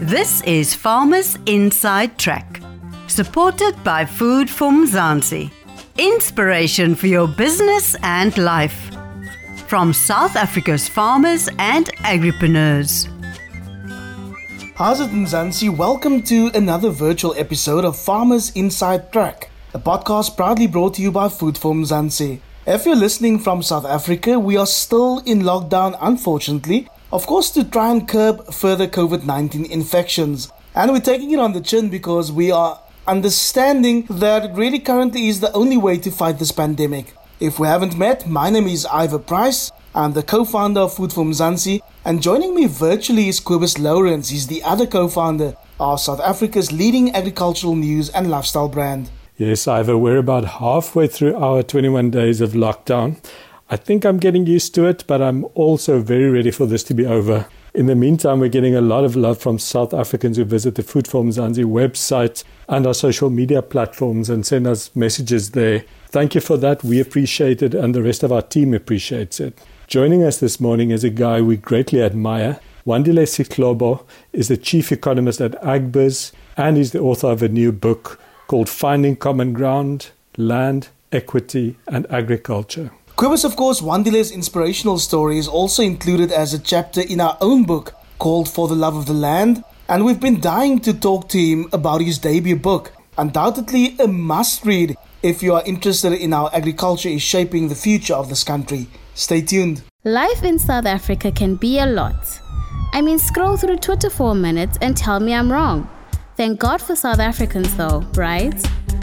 This is Farmers Inside Track, supported by Food for Mzansi. Inspiration for your business and life. From South Africa's farmers and agripreneurs. It, Mzansi? Welcome to another virtual episode of Farmers Inside Track, a podcast proudly brought to you by Food for Mzansi. If you're listening from South Africa, we are still in lockdown, unfortunately, of course, to try and curb further COVID 19 infections. And we're taking it on the chin because we are understanding that really currently is the only way to fight this pandemic. If we haven't met, my name is Ivor Price. I'm the co-founder of Food for Mzansi, and joining me virtually is Kobus Louwrens. He's the other co-founder of South Africa's leading agricultural news and lifestyle brand. Yes, Ivor, we're about halfway through our 21 days of lockdown. I think I'm getting used to it, but I'm also very ready for this to be over. In the meantime, we're getting a lot of love from South Africans who visit the Food for Mzansi website and our social media platforms and send us messages there. Thank you for that. We appreciate it, and the rest of our team appreciates it. Joining us this morning is a guy we greatly admire. Wandile Sihlobo is the chief economist at Agbiz and he's the author of a new book called Finding Common Ground Land, Equity, and Agriculture. Kobus, of course, Wandile's inspirational story is also included as a chapter in our own book called For the Love of the Land, and we've been dying to talk to him about his debut book. Undoubtedly a must read if you are interested in how agriculture is shaping the future of this country. Stay tuned. Life in South Africa can be a lot. I mean, scroll through Twitter for a minute and tell me I'm wrong. Thank God for South Africans, though, right?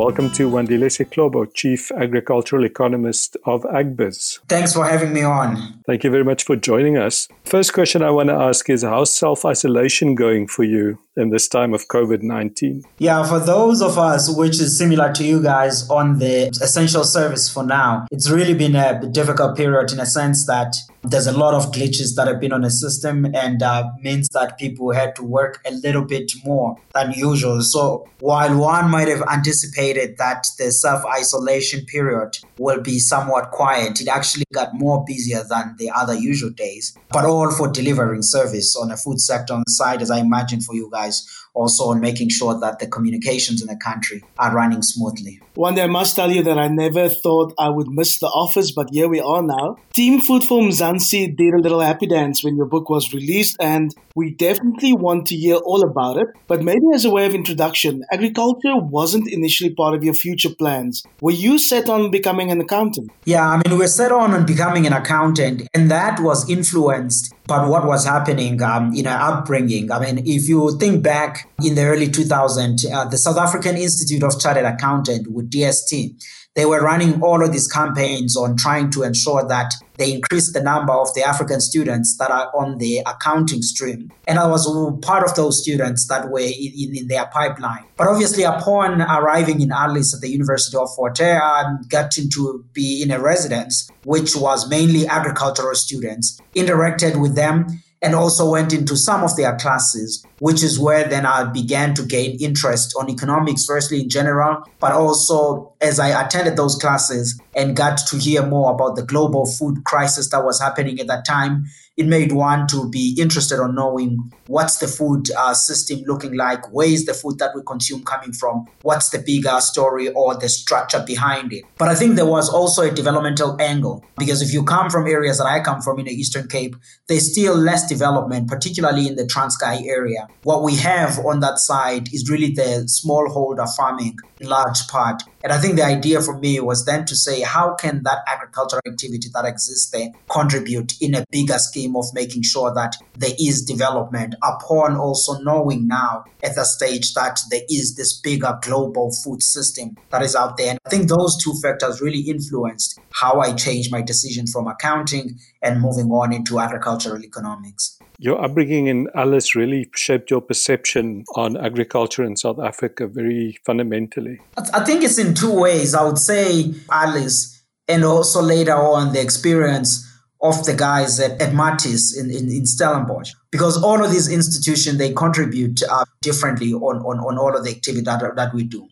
Welcome to Wandile Sihlobo, Chief Agricultural Economist of Agbiz. Thanks for having me on. Thank you very much for joining us. First question I want to ask is how's self isolation going for you in this time of COVID 19? Yeah, for those of us, which is similar to you guys on the essential service for now, it's really been a difficult period in a sense that there's a lot of glitches that have been on the system and uh, means that people had to work a little bit more than usual. So while one might have anticipated that the self isolation period will be somewhat quiet, it actually got more busier than the other usual days. But all for delivering service on the food sector on the side, as I imagine for you guys also on making sure that the communications in the country are running smoothly. One day I must tell you that I never thought I would miss the office, but here we are now. Team Food for Mzansi did a little happy dance when your book was released, and we definitely want to hear all about it. But maybe as a way of introduction, agriculture wasn't initially part of your future plans. Were you set on becoming an accountant? Yeah, I mean, we're set on becoming an accountant, and that was influenced by what was happening um, in our upbringing. I mean, if you think back in the early 2000s, uh, the South African Institute of Chartered Accountant with DST, they were running all of these campaigns on trying to ensure that they increase the number of the African students that are on the accounting stream. And I was part of those students that were in, in their pipeline. But obviously, upon arriving in Alice at the University of Fort Hare, I got to be in a residence, which was mainly agricultural students, interacted with them and also went into some of their classes, which is where then I began to gain interest on economics, firstly in general, but also as I attended those classes and got to hear more about the global food crisis that was happening at that time it made one to be interested on knowing what's the food uh, system looking like, where is the food that we consume coming from, what's the bigger story or the structure behind it. But I think there was also a developmental angle because if you come from areas that I come from in the Eastern Cape, there's still less development, particularly in the Transkei area. What we have on that side is really the smallholder farming in large part. And I think the idea for me was then to say, how can that agricultural activity that exists there contribute in a bigger scheme of making sure that there is development upon also knowing now at the stage that there is this bigger global food system that is out there. And I think those two factors really influenced how I changed my decision from accounting and moving on into agricultural economics. Your upbringing in Alice really shaped your perception on agriculture in South Africa very fundamentally? I think it's in two ways. I would say Alice and also later on the experience of the guys at, at Maties in, in, in Stellenbosch. Because all of these institutions, they contribute uh, differently on, on, on all of the activity that, that we do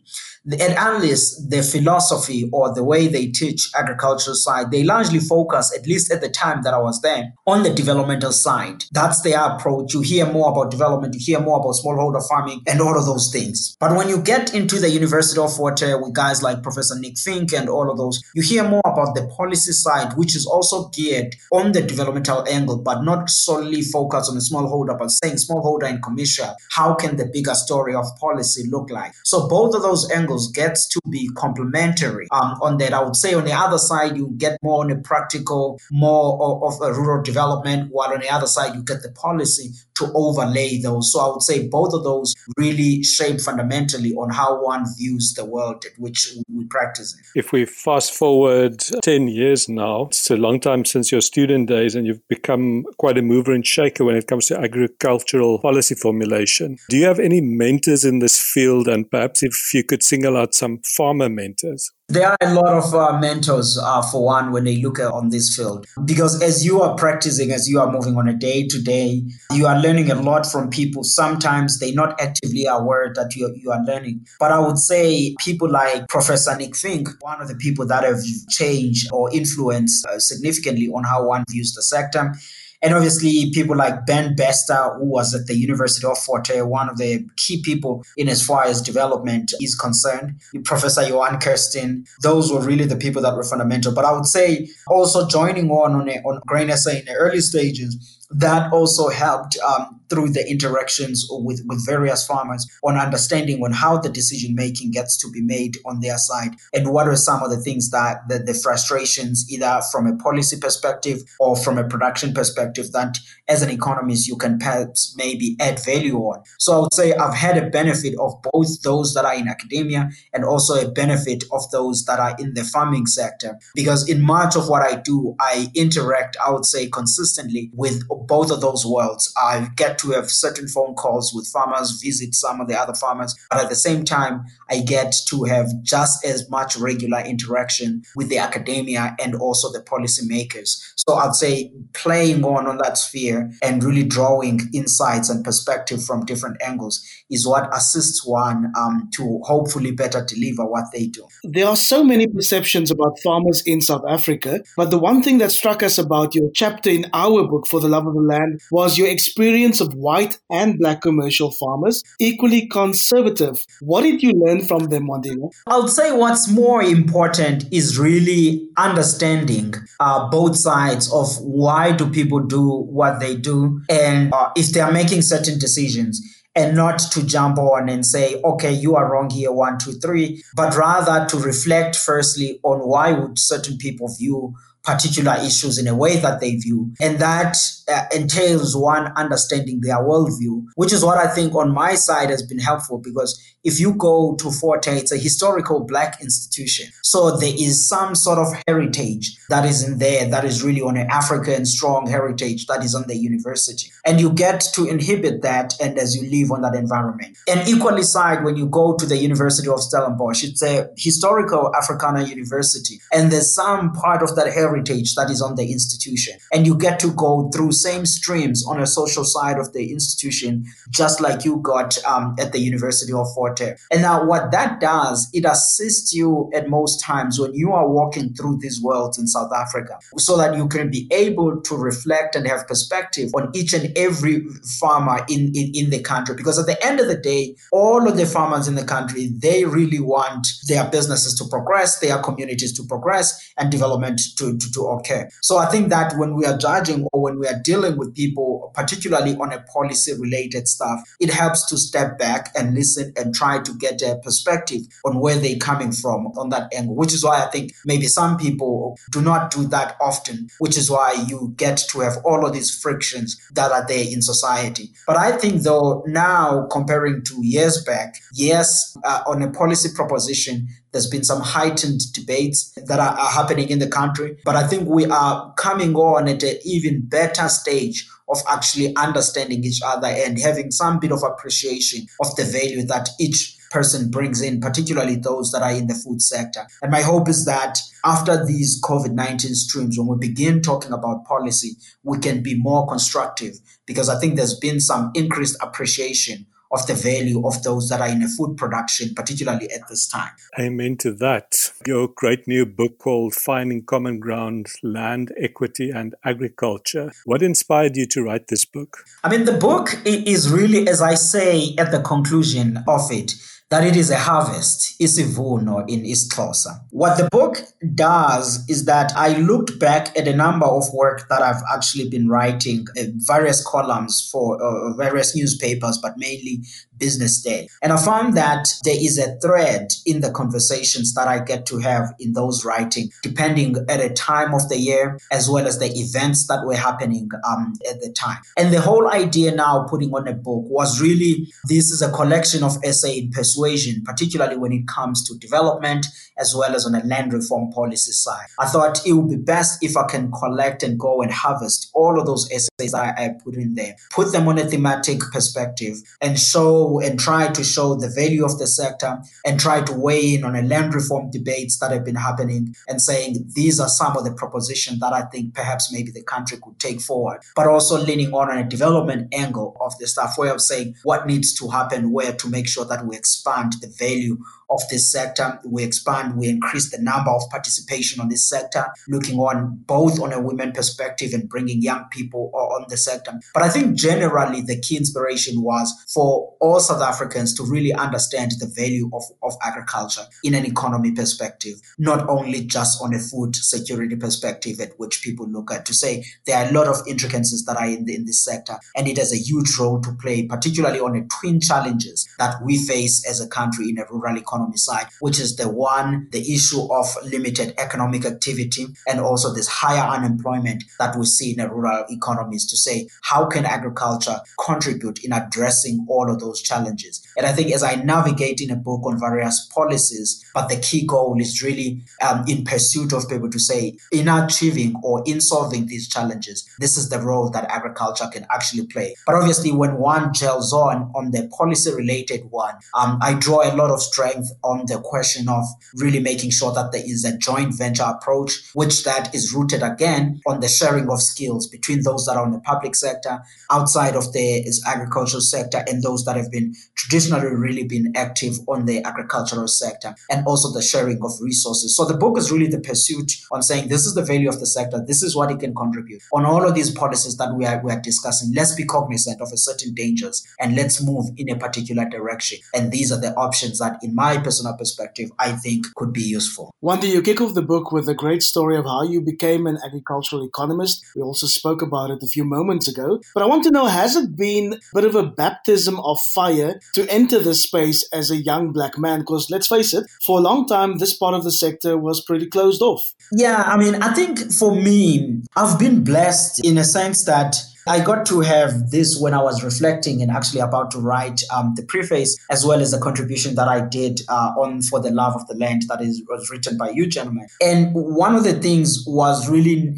at Alice, the philosophy or the way they teach agricultural side, they largely focus, at least at the time that I was there, on the developmental side. That's their approach. You hear more about development, you hear more about smallholder farming and all of those things. But when you get into the University of Hare with guys like Professor Nick Vink and all of those, you hear more about the policy side, which is also geared on the developmental angle, but not solely focused on the smallholder, but saying smallholder and commercial. How can the bigger story of policy look like? So both of those angles gets to be complementary um, on that. I would say on the other side, you get more on the practical, more of, of a rural development, while on the other side, you get the policy to overlay those. So I would say both of those really shape fundamentally on how one views the world at which we practice. If we fast forward 10 years now, it's a long time since your student days and you've become quite a mover and shaker when it comes to agricultural policy formulation. Do you have any mentors in this field? And perhaps if you could single out some former mentors? There are a lot of uh, mentors, uh, for one, when they look at, on this field. Because as you are practicing, as you are moving on a day to day, you are learning a lot from people. Sometimes they're not actively aware that you, you are learning. But I would say people like Professor Nick Vink, one of the people that have changed or influenced uh, significantly on how one views the sector. And obviously, people like Ben Bester, who was at the University of Fort one of the key people in as far as development is concerned. Professor Johan Kirsten, those were really the people that were fundamental. But I would say also joining on on, a, on Grain SA in the early stages, that also helped um, through the interactions with, with various farmers on understanding on how the decision making gets to be made on their side and what are some of the things that the, the frustrations either from a policy perspective or from a production perspective that as an economist you can perhaps maybe add value on. So i would say i've had a benefit of both those that are in academia and also a benefit of those that are in the farming sector because in much of what i do i interact i would say consistently with both of those worlds. I get to have certain phone calls with farmers, visit some of the other farmers. But at the same time, I get to have just as much regular interaction with the academia and also the policymakers. So I'd say playing on on that sphere and really drawing insights and perspective from different angles is what assists one um, to hopefully better deliver what they do. There are so many perceptions about farmers in South Africa, but the one thing that struck us about your chapter in our book, For the Love of the Land, was your experience of white and black commercial farmers, equally conservative. What did you learn from them, Mondina? I would say what's more important is really understanding uh, both sides of why do people do what they do and uh, if they are making certain decisions and not to jump on and say, okay, you are wrong here, one, two, three, but rather to reflect firstly on why would certain people view particular issues in a way that they view. And that uh, entails one understanding their worldview, which is what I think on my side has been helpful because if you go to Fort Hare, it's a historical black institution. So there is some sort of heritage that is in there that is really on an African strong heritage that is on the university. And you get to inhibit that and as you live on that environment. And equally side, when you go to the University of Stellenbosch, it's a historical Africana university. And there's some part of that heritage that is on the institution. And you get to go through same streams on a social side of the institution, just like you got um, at the University of Fort Hare. And now what that does, it assists you at most times when you are walking through these worlds in South Africa so that you can be able to reflect and have perspective on each and every farmer in, in, in the country. Because at the end of the day, all of the farmers in the country, they really want their businesses to progress, their communities to progress, and development to, to, to occur. So I think that when we are judging or when we are dealing with people, particularly on a policy related stuff, it helps to step back and listen and try to get a perspective on where they're coming from on that angle, which is why I think maybe some people do not do that often, which is why you get to have all of these frictions that are there in society. But I think, though, now comparing to years back, yes, uh, on a policy proposition, There's been some heightened debates that are, are happening in the country. But I think we are coming on at an even better stage of actually understanding each other and having some bit of appreciation of the value that each person brings in, particularly those that are in the food sector. And my hope is that after these COVID 19 streams, when we begin talking about policy, we can be more constructive because I think there's been some increased appreciation of the value of those that are in a food production, particularly at this time. Amen to that. Your great new book called Finding Common Ground Land, Equity and Agriculture. What inspired you to write this book? I mean, the book is really, as I say at the conclusion of it, that it is a harvest, isivuno in isiXhosa. What the book does is that I looked back at a number of work that I've actually been writing, uh, various columns for uh, various newspapers, but mainly Business Day. And I found that there is a thread in the conversations that I get to have in those writing, depending at a time of the year, as well as the events that were happening um, at the time. And the whole idea now putting on a book was really this is a collection of essay in persuasion, particularly when it comes to development as well as on a land reform policy side. I thought it would be best if I can collect and go and harvest all of those essays I, I put in there, put them on a thematic perspective, and show and try to show the value of the sector and try to weigh in on a land reform debates that have been happening and saying these are some of the propositions that I think perhaps maybe the country could take forward, but also leaning on a development angle of the stuff way of saying what needs to happen where to make sure that we expand the value of this sector. We expand, we increase the number of participation on this sector, looking on both on a women perspective and bringing young people on the sector. But I think generally the key inspiration was for all South Africans to really understand the value of, of agriculture in an economy perspective, not only just on a food security perspective at which people look at to say there are a lot of intricacies that are in, the, in this sector and it has a huge role to play, particularly on the twin challenges that we face as a country in a rural economy economy side, which is the one, the issue of limited economic activity and also this higher unemployment that we see in rural economies to say, how can agriculture contribute in addressing all of those challenges? And I think as I navigate in a book on various policies, but the key goal is really um, in pursuit of people to say, in achieving or in solving these challenges, this is the role that agriculture can actually play. But obviously, when one gels on on the policy related one, um, I draw a lot of strength on the question of really making sure that there is a joint venture approach, which that is rooted again on the sharing of skills between those that are in the public sector, outside of the agricultural sector, and those that have been traditionally really been active on the agricultural sector, and also the sharing of resources. So the book is really the pursuit on saying this is the value of the sector, this is what it can contribute. On all of these policies that we are, we are discussing, let's be cognizant of a certain dangers and let's move in a particular direction. And these are the options that, in my personal perspective, I think could be useful. Wanda, you kick off the book with a great story of how you became an agricultural economist. We also spoke about it a few moments ago. But I want to know has it been a bit of a baptism of fire to enter this space as a young black man? Because let's face it, for a long time, this part of the sector was pretty closed off. Yeah, I mean, I think for me, I've been blessed in a sense that I got to have this when I was reflecting and actually about to write um, the preface, as well as the contribution that I did uh, on For the Love of the Land that is was written by you gentlemen. And one of the things was really,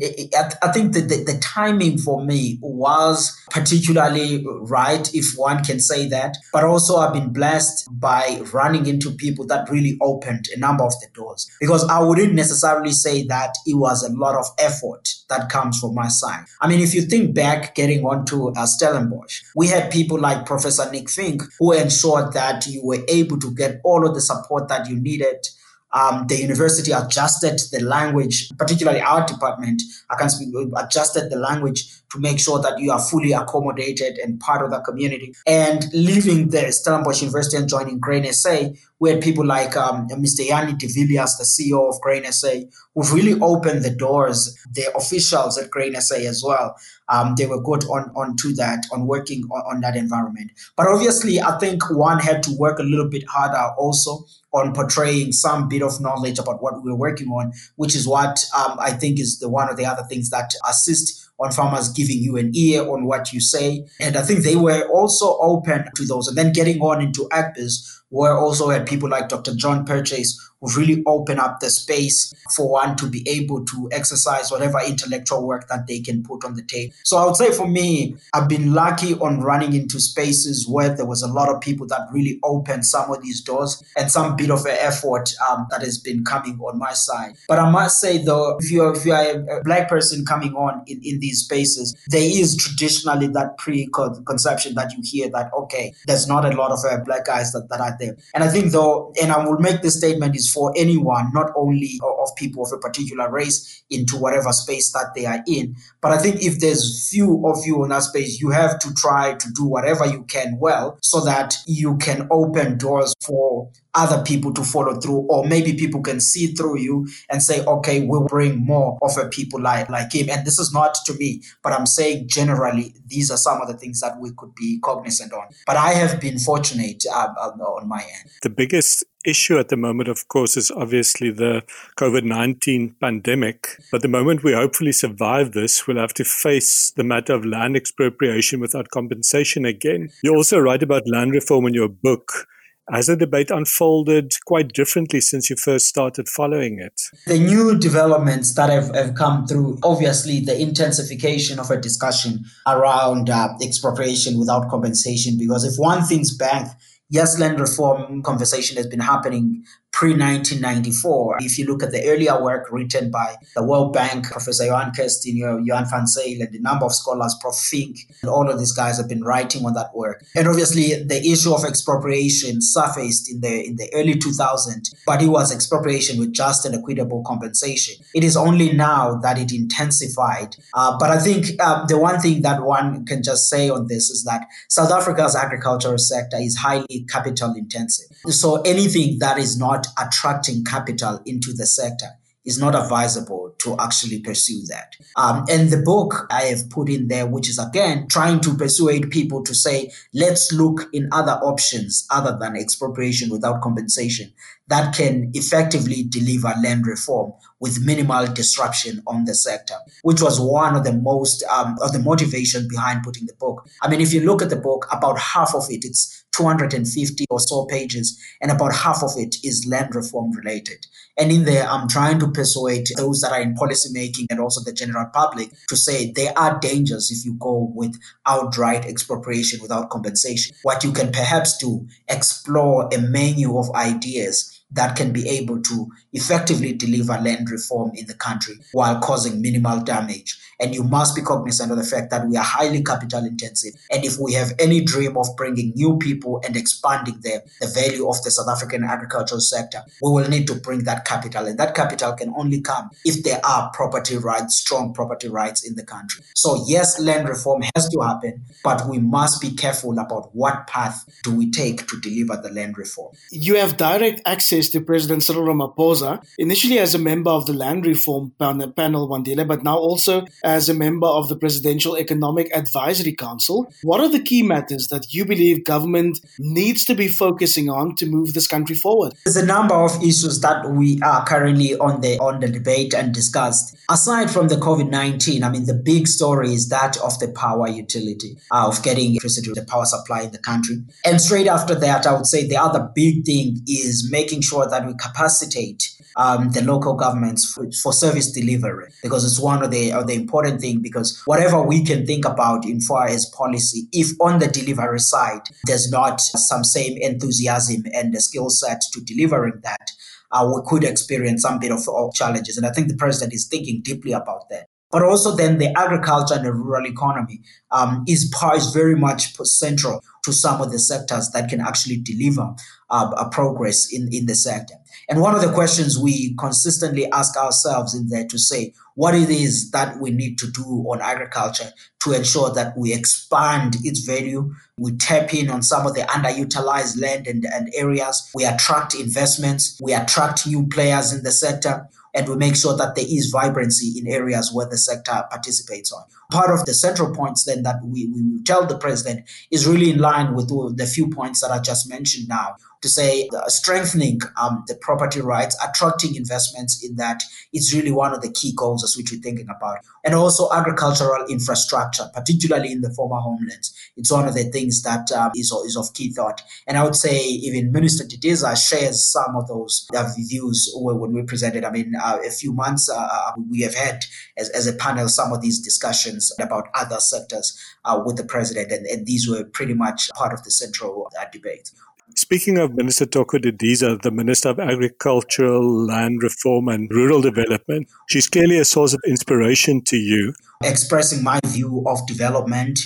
I think that the, the timing for me was particularly right, if one can say that. But also, I've been blessed by running into people that really opened a number of the doors. Because I wouldn't necessarily say that it was a lot of effort that comes from my side. I mean, if you think back, getting onto uh, Stellenbosch, we had people like Professor Nick Vink who ensured that you were able to get all of the support that you needed um, the university adjusted the language, particularly our department, I can speak, adjusted the language to make sure that you are fully accommodated and part of the community. And leaving the Stellenbosch University and joining Grain SA, we had people like um, Mr. Jannie de Villiers, the CEO of Grain SA, who've really opened the doors, the officials at Grain SA as well. Um, they were good on, on to that, on working on, on that environment. But obviously, I think one had to work a little bit harder also on portraying some bit of knowledge about what we're working on, which is what um, I think is the one of the other things that assist on farmers giving you an ear on what you say. And I think they were also open to those. And then getting on into AgBiz, where also had people like Dr. John Purchase really open up the space for one to be able to exercise whatever intellectual work that they can put on the table. So I would say for me, I've been lucky on running into spaces where there was a lot of people that really opened some of these doors and some bit of an effort um, that has been coming on my side. But I must say though, if you're if you are a black person coming on in, in these spaces, there is traditionally that preconception that you hear that okay, there's not a lot of uh, black guys that, that are there. And I think though, and I will make this statement is for anyone, not only of people of a particular race into whatever space that they are in. But I think if there's few of you in that space, you have to try to do whatever you can well so that you can open doors for other people to follow through, or maybe people can see through you and say, okay, we'll bring more of a people like, like him. And this is not to me, but I'm saying generally, these are some of the things that we could be cognizant on. But I have been fortunate uh, on my end. The biggest issue at the moment, of course, is obviously the COVID 19 pandemic. But the moment we hopefully survive this, we'll have to face the matter of land expropriation without compensation again. You also write about land reform in your book. Has the debate unfolded quite differently since you first started following it? The new developments that have, have come through, obviously, the intensification of a discussion around uh, expropriation without compensation, because if one thing's back, yes, land reform conversation has been happening pre 1994. If you look at the earlier work written by the World Bank, Professor Johan Kirsten, Johan van Zyl, and a number of scholars, Prof. Vink, and all of these guys have been writing on that work. And obviously, the issue of expropriation surfaced in the in the early 2000s, but it was expropriation with just and equitable compensation. It is only now that it intensified. Uh, but I think uh, the one thing that one can just say on this is that South Africa's agricultural sector is highly capital intensive. So anything that is not attracting capital into the sector is not advisable to actually pursue that. Um, and the book I have put in there, which is again trying to persuade people to say, let's look in other options other than expropriation without compensation that can effectively deliver land reform with minimal disruption on the sector, which was one of the most um, of the motivation behind putting the book. I mean, if you look at the book, about half of it, it's 250 or so pages, and about half of it is land reform related. And in there, I'm trying to persuade those that are in policymaking and also the general public to say there are dangers if you go with outright expropriation without compensation. What you can perhaps do, explore a menu of ideas that can be able to effectively deliver land reform in the country while causing minimal damage. And you must be cognizant of the fact that we are highly capital intensive. And if we have any dream of bringing new people and expanding the, the value of the South African agricultural sector, we will need to bring that capital. And that capital can only come if there are property rights, strong property rights in the country. So, yes, land reform has to happen, but we must be careful about what path do we take to deliver the land reform. You have direct access to President Cyril Ramaphosa, initially as a member of the land reform panel, Wandile, but now also as a member of the Presidential Economic Advisory Council. What are the key matters that you believe government needs to be focusing on to move this country forward? There's a number of issues that we are currently on the on the debate and discussed. Aside from the COVID-19, I mean the big story is that of the power utility, uh, of getting electricity the power supply in the country. And straight after that, I would say the other big thing is making sure that we capacitate um, the local governments for, for, service delivery because it's one of the of the important thing because whatever we can think about in far as policy if on the delivery side there's not some same enthusiasm and the skill set to delivering that uh, we could experience some bit of, of challenges. And i think the president is thinking deeply about that. But also then the agriculture and the rural economy um, is, is very much central to some of the sectors that can actually deliver uh, progress in, in the sector. And one of the questions we consistently ask ourselves in there to say what it is that we need to do on agriculture to ensure that we expand its value, we tap in on some of the underutilized land and, and areas, we attract investments, we attract new players in the sector, and we make sure that there is vibrancy in areas where the sector participates on. Part of the central points then that we, we tell the president is really in line with the few points that I just mentioned now, to say uh, strengthening um, the property rights, attracting investments in that is really one of the key goals as which we're thinking about. And also agricultural infrastructure, particularly in the former homelands. It's one of the things that um, is is of key thought. And I would say even Minister Didiza shares some of those uh, views when we presented. I mean, uh, a few months uh, uh, we have had as, as a panel some of these discussions about other sectors uh, with the president, and, and, these were pretty much part of the central uh, debate. Speaking of Minister Thoko Didiza, the Minister of Agricultural, Land Reform and Rural Development, she's clearly a source of inspiration to you. Expressing my view of development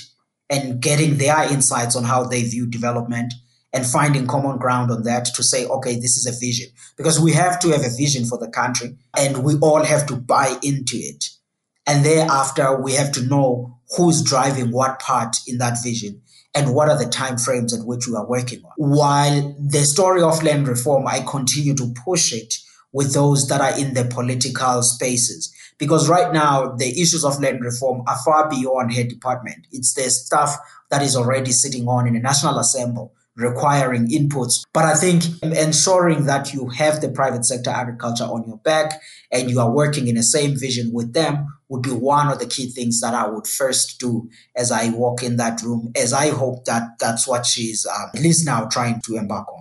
and getting their insights on how they view development and finding common ground on that to say, okay, this is a vision. Because we have to have a vision for the country and we all have to buy into it. And thereafter, we have to know who's driving what part in that vision and what are the time frames at which we are working on. While the story of land reform, I continue to push it with those that are in the political spaces. Because right now, the issues of land reform are far beyond her department. It's the stuff that is already sitting on in the National Assembly requiring inputs. But I think ensuring that you have the private sector agriculture on your back and you are working in the same vision with them would be one of the key things that I would first do as I walk in that room, as I hope that that's what she's um, at least now trying to embark on.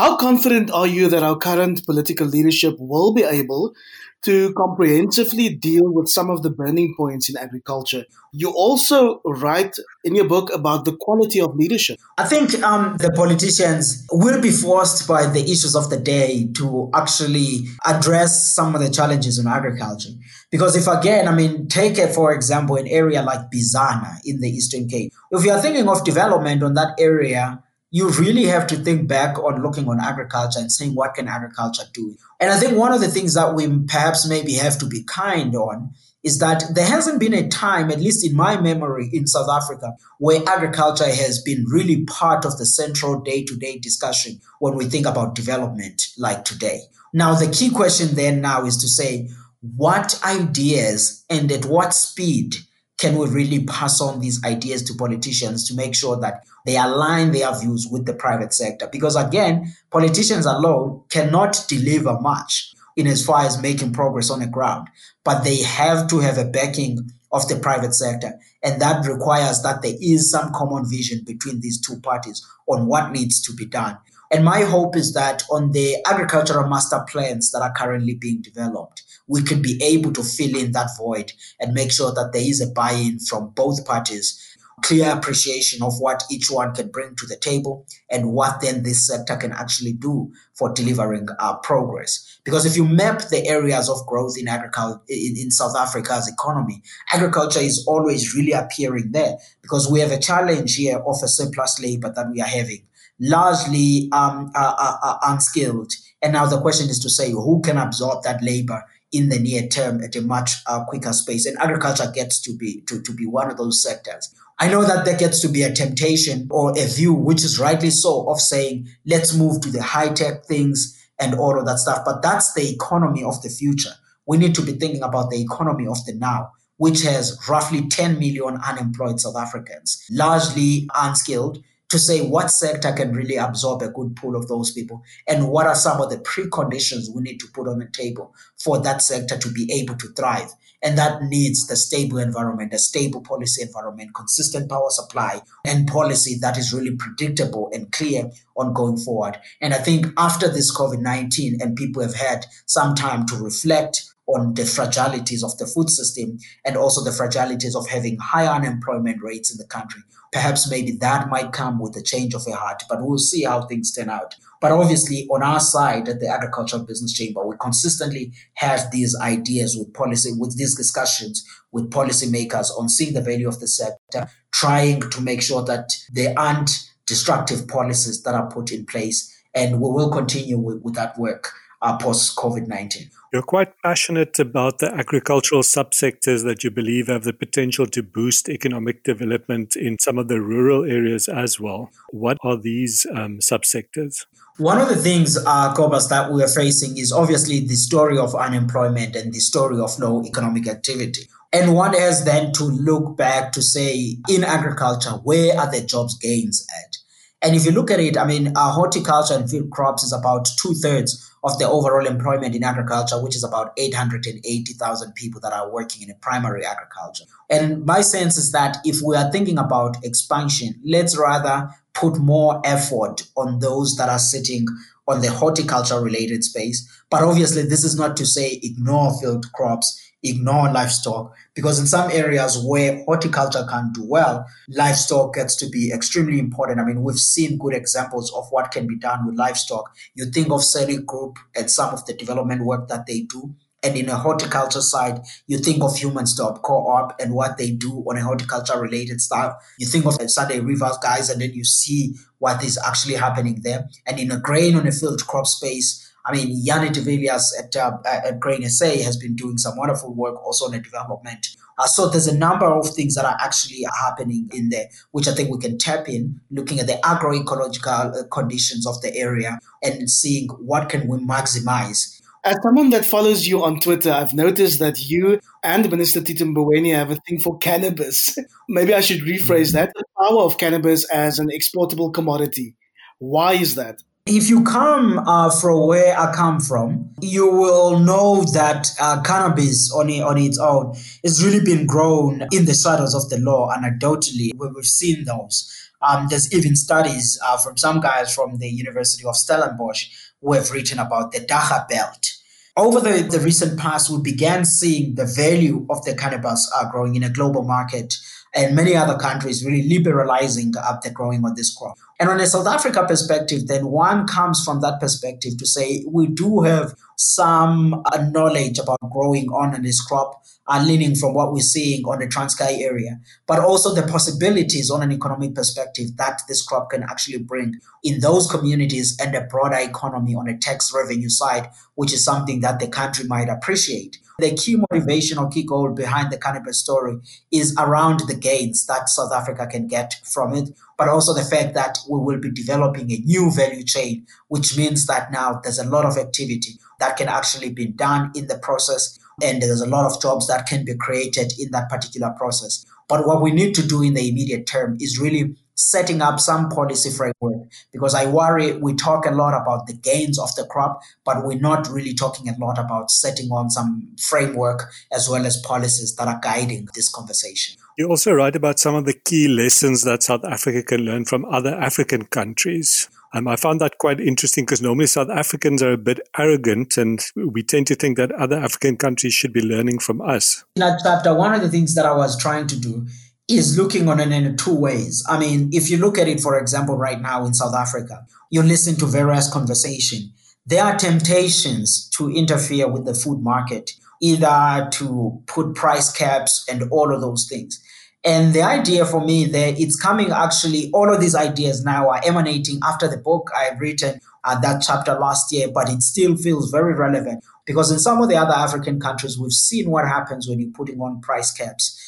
How confident are you that our current political leadership will be able to comprehensively deal with some of the burning points in agriculture. You also write in your book about the quality of leadership. I think um, the politicians will be forced by the issues of the day to actually address some of the challenges in agriculture. Because if again, I mean, take it for example, an area like Bizana in the Eastern Cape. If you are thinking of development on that area, you really have to think back on looking on agriculture and saying what can agriculture do. And i think one of the things that we perhaps maybe have to be kind on is that there hasn't been a time at least in my memory in south africa where agriculture has been really part of the central day-to-day discussion when we think about development like today. Now the key question then now is to say what ideas and at what speed can we really pass on these ideas to politicians to make sure that they align their views with the private sector? Because again, politicians alone cannot deliver much in as far as making progress on the ground, but they have to have a backing of the private sector. And that requires that there is some common vision between these two parties on what needs to be done. And my hope is that on the agricultural master plans that are currently being developed, we could be able to fill in that void and make sure that there is a buy in from both parties, clear appreciation of what each one can bring to the table and what then this sector can actually do for delivering uh, progress. Because if you map the areas of growth in agriculture in, in South Africa's economy, agriculture is always really appearing there because we have a challenge here of a surplus labor that we are having, largely um, uh, uh, uh unskilled. And now the question is to say who can absorb that labor in the near term at a much uh, quicker space. And agriculture gets to be to, to be one of those sectors. I know that there gets to be a temptation or a view, which is rightly so, of saying, let's move to the high tech things and all of that stuff. But that's the economy of the future. We need to be thinking about the economy of the now, which has roughly 10 million unemployed South Africans, largely unskilled, to say what sector can really absorb a good pool of those people and what are some of the preconditions we need to put on the table for that sector to be able to thrive. And that needs the stable environment, a stable policy environment, consistent power supply, and policy that is really predictable and clear on going forward. And I think after this COVID 19 and people have had some time to reflect on the fragilities of the food system and also the fragilities of having high unemployment rates in the country. Perhaps maybe that might come with a change of a heart, but we'll see how things turn out. But obviously, on our side at the Agricultural Business Chamber, we consistently have these ideas with policy, with these discussions with policymakers on seeing the value of the sector, trying to make sure that there aren't destructive policies that are put in place. And we will continue with, with that work uh, post COVID 19. You're quite passionate about the agricultural subsectors that you believe have the potential to boost economic development in some of the rural areas as well. What are these um, subsectors? One of the things, uh, that we are facing is obviously the story of unemployment and the story of low economic activity. And one has then to look back to say, in agriculture, where are the jobs gains at? And if you look at it, I mean, uh, horticulture and field crops is about two thirds of the overall employment in agriculture, which is about 880,000 people that are working in primary agriculture. And my sense is that if we are thinking about expansion, let's rather put more effort on those that are sitting on the horticulture related space. But obviously, this is not to say ignore field crops ignore livestock because in some areas where horticulture can do well, livestock gets to be extremely important. I mean, we've seen good examples of what can be done with livestock. You think of Seri Group and some of the development work that they do. And in a horticulture side, you think of Humansdorp Co-op and what they do on a horticulture related stuff. You think of Sunday Rivers guys, and then you see what is actually happening there. And in a grain on a field crop space, I mean, Jannie de Villiers at, uh, at Grain SA has been doing some wonderful work also on the development. Uh, so there's a number of things that are actually happening in there, which I think we can tap in, looking at the agroecological uh, conditions of the area and seeing what can we maximize. As someone that follows you on Twitter, I've noticed that you and Minister Tito Mboweni have a thing for cannabis. Maybe I should rephrase that. The power of cannabis as an exportable commodity. Why is that? If you come uh, from where I come from, you will know that uh, cannabis on, it, on its own has really been grown in the shadows of the law, anecdotally, we've seen those. Um, there's even studies uh, from some guys from the University of Stellenbosch who have written about the Dagga belt. Over the, the recent past, we began seeing the value of the cannabis uh, growing in a global market and many other countries really liberalizing up the growing of this crop. And on a South Africa perspective, then one comes from that perspective to say we do have some uh, knowledge about growing on this crop, uh, leaning from what we're seeing on the Transkei area, but also the possibilities on an economic perspective that this crop can actually bring in those communities and the broader economy on a tax revenue side, which is something that the country might appreciate. The key motivation or key goal behind the cannabis story is around the gains that South Africa can get from it, but also the fact that we will be developing a new value chain, which means that now there's a lot of activity that can actually be done in the process. And there's a lot of jobs that can be created in that particular process. But what we need to do in the immediate term is really setting up some policy framework because I worry we talk a lot about the gains of the crop, but we're not really talking a lot about setting on some framework as well as policies that are guiding this conversation. You also write about some of the key lessons that South Africa can learn from other African countries. Um, I found that quite interesting because normally South Africans are a bit arrogant and we tend to think that other African countries should be learning from us. In that chapter, one of the things that I was trying to do is looking on it in two ways. I mean, if you look at it, for example, right now in South Africa, you listen to various conversation. There are temptations to interfere with the food market, either to put price caps and all of those things. And the idea for me there, it's coming actually, all of these ideas now are emanating after the book I've written uh, that chapter last year, but it still feels very relevant because in some of the other African countries, we've seen what happens when you're putting on price caps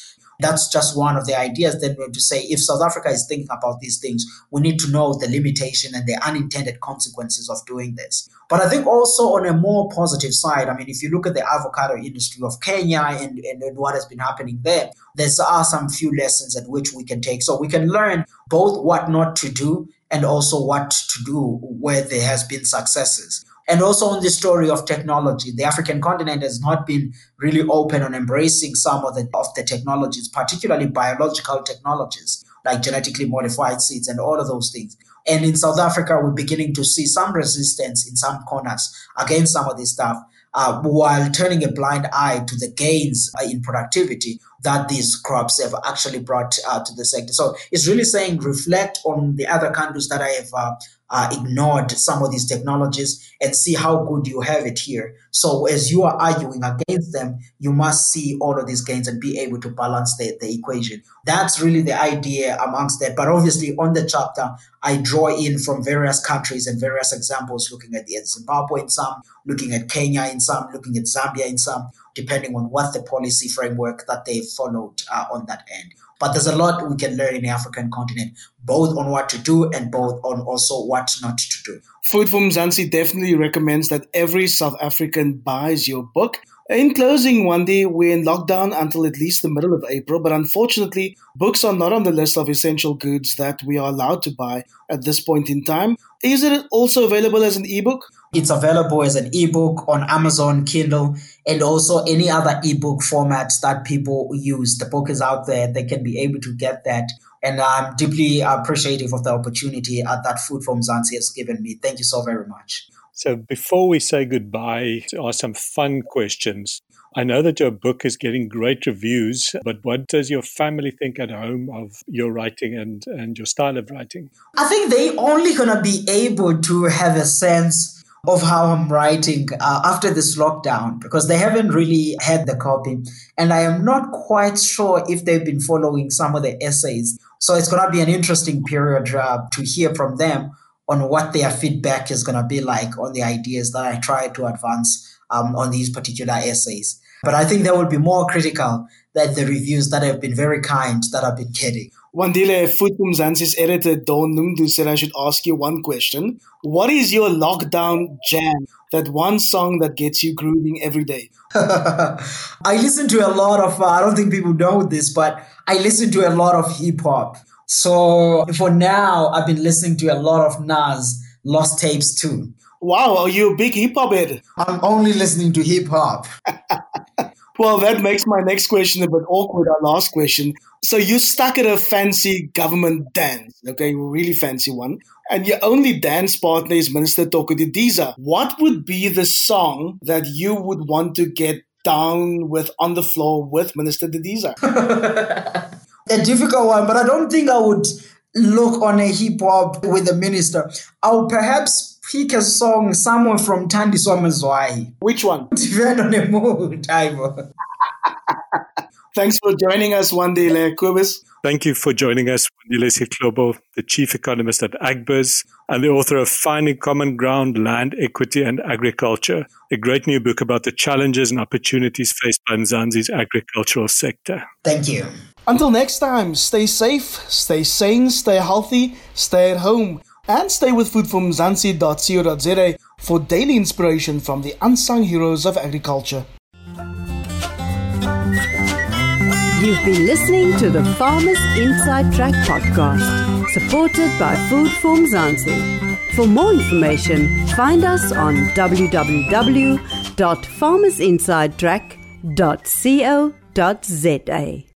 that's just one of the ideas that we're to say if South Africa is thinking about these things, we need to know the limitation and the unintended consequences of doing this. But I think also on a more positive side, I mean, if you look at the avocado industry of Kenya and, and, and what has been happening there, there are some few lessons at which we can take. So we can learn both what not to do and also what to do where there has been successes. And also on the story of technology, the African continent has not been really open on embracing some of the of the technologies, particularly biological technologies like genetically modified seeds and all of those things. And in South Africa, we're beginning to see some resistance in some corners against some of this stuff, uh, while turning a blind eye to the gains uh, in productivity that these crops have actually brought uh, to the sector. So it's really saying reflect on the other countries that I have uh, ignored some of these technologies and see how good you have it here. So as you are arguing against them, you must see all of these gains and be able to balance the, the equation. That's really the idea amongst that. But obviously on the chapter, I draw in from various countries and various examples, looking at the Zimbabwe in some, looking at Kenya in some, looking at Zambia in some, depending on what the policy framework that they followed uh, on that end. But there's a lot we can learn in the African continent, both on what to do and both on also what not to do. Food for Mzansi definitely recommends that every South African buys your book. In closing, one day we're in lockdown until at least the middle of April, but unfortunately, books are not on the list of essential goods that we are allowed to buy at this point in time. Is it also available as an ebook? It's available as an ebook on Amazon, Kindle, and also any other ebook formats that people use. The book is out there, they can be able to get that. And I'm deeply appreciative of the opportunity uh, that Food for Mzansi has given me. Thank you so very much. So before we say goodbye, are some fun questions. I know that your book is getting great reviews, but what does your family think at home of your writing and, and your style of writing? I think they only gonna be able to have a sense of how I'm writing uh, after this lockdown because they haven't really had the copy. And I am not quite sure if they've been following some of the essays. So it's going to be an interesting period uh, to hear from them on what their feedback is going to be like on the ideas that I try to advance um, on these particular essays. But I think they will be more critical than the reviews that have been very kind that I've been getting. Wandile Food Mzansi's editor Dawn Noemdoe said I should ask you one question. What is your lockdown jam? That one song that gets you grooving every day? I listen to a lot of, uh, I don't think people know this, but I listen to a lot of hip hop. So for now, I've been listening to a lot of Nas Lost Tapes too. Wow, are you a big hip hop head? I'm only listening to hip hop. well, that makes my next question a bit awkward. Our last question. So you stuck at a fancy government dance, okay, really fancy one, and your only dance partner is Minister Thoko Didiza. What would be the song that you would want to get down with on the floor with Minister Didiza? a difficult one, but I don't think I would look on a hip hop with the minister. I'll perhaps pick a song somewhere from Thandiswa Mazwai. Which one? Depend on the mood, Ivo. Thanks for joining us Wandile Kobus. Thank you for joining us, Wandile Sihlobo, the chief economist at Agbiz and the author of Finding Common Ground, Land Equity and Agriculture, a great new book about the challenges and opportunities faced by Mzansi's agricultural sector. Thank you. Until next time, stay safe, stay sane, stay healthy, stay at home, and stay with food from foodformzansi.co.za for daily inspiration from the unsung heroes of agriculture. You've been listening to the Farmers Inside Track podcast, supported by Food for Mzansi. For more information, find us on www.farmersinsidetrack.co.za.